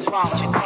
anthropology.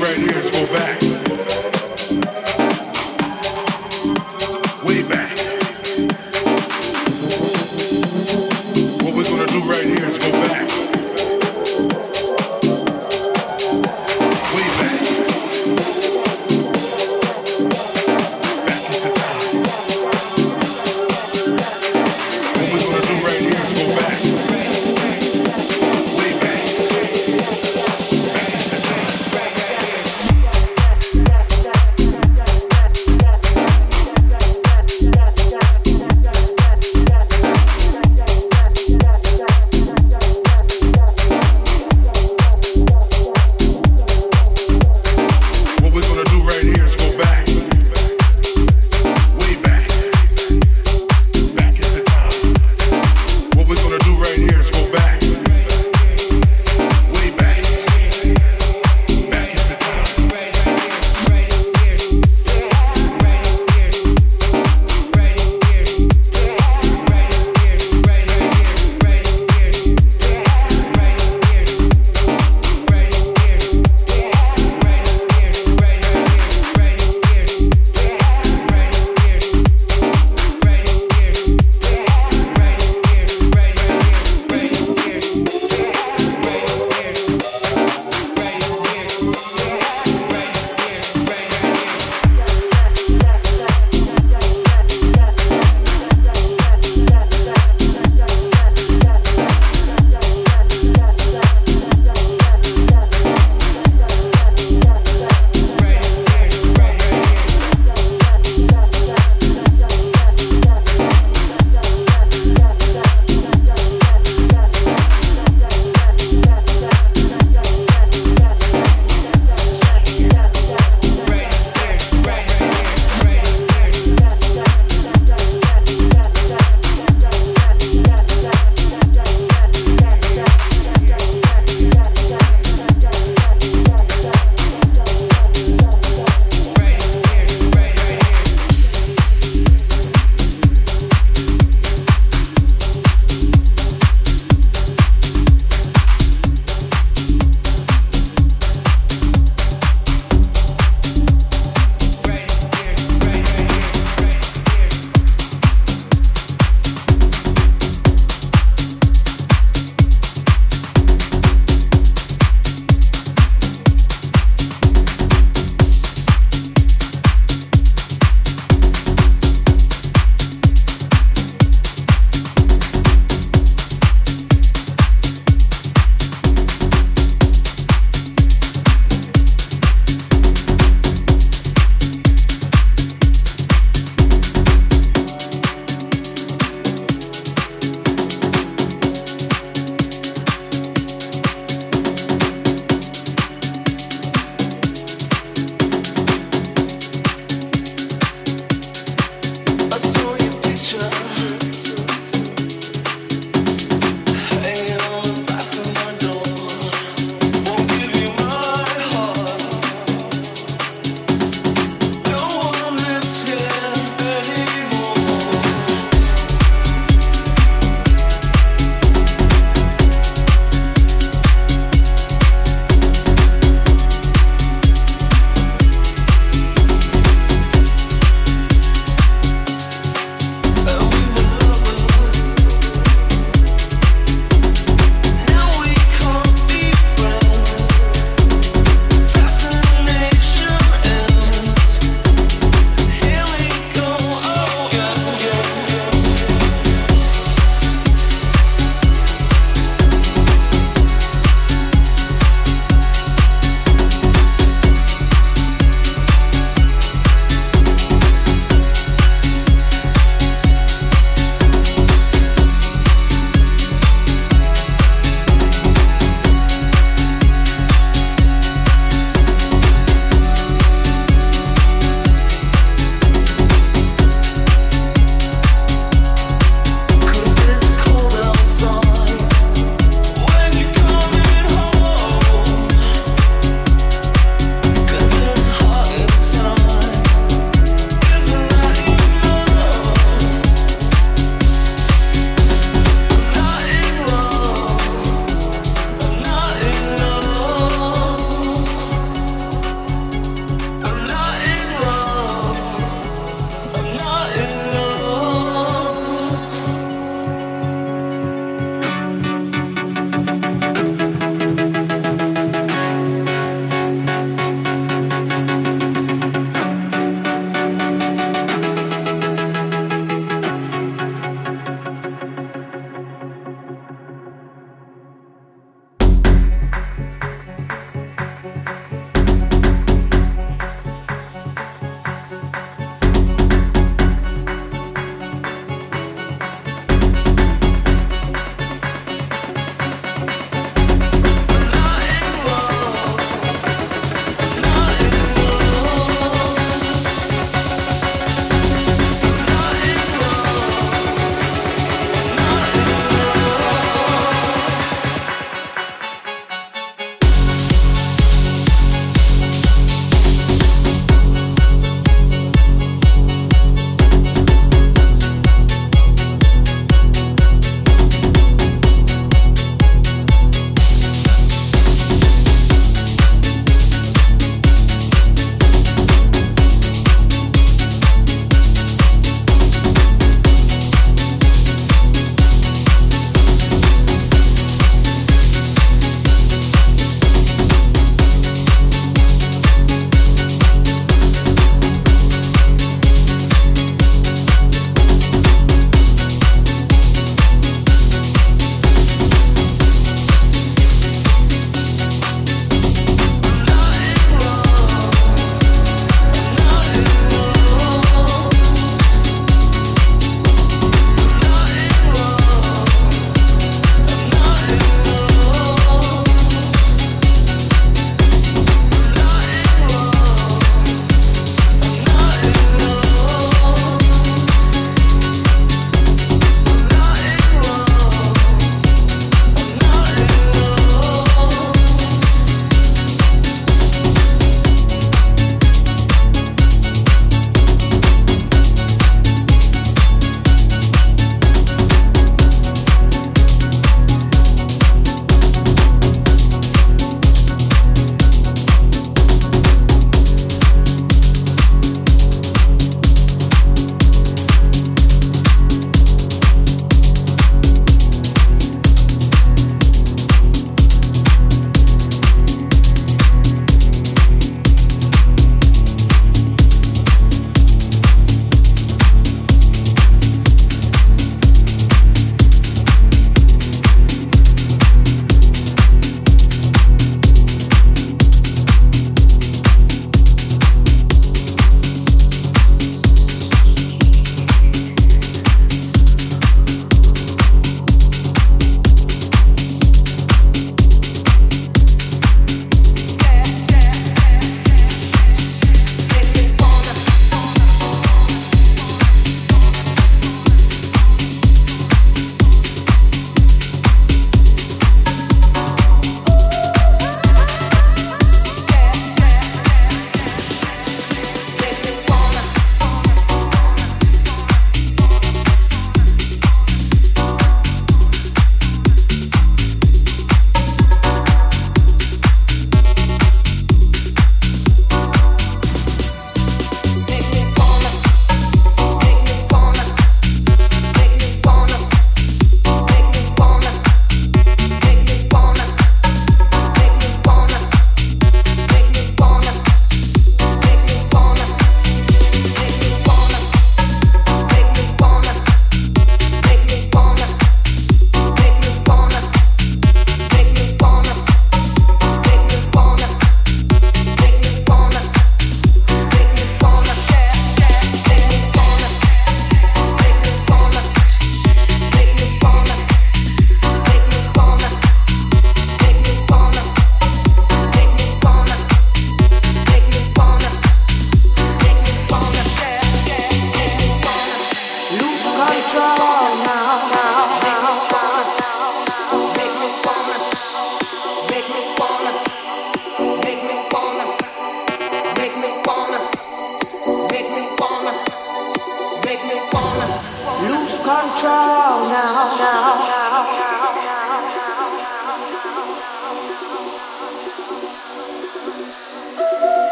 right here is go back.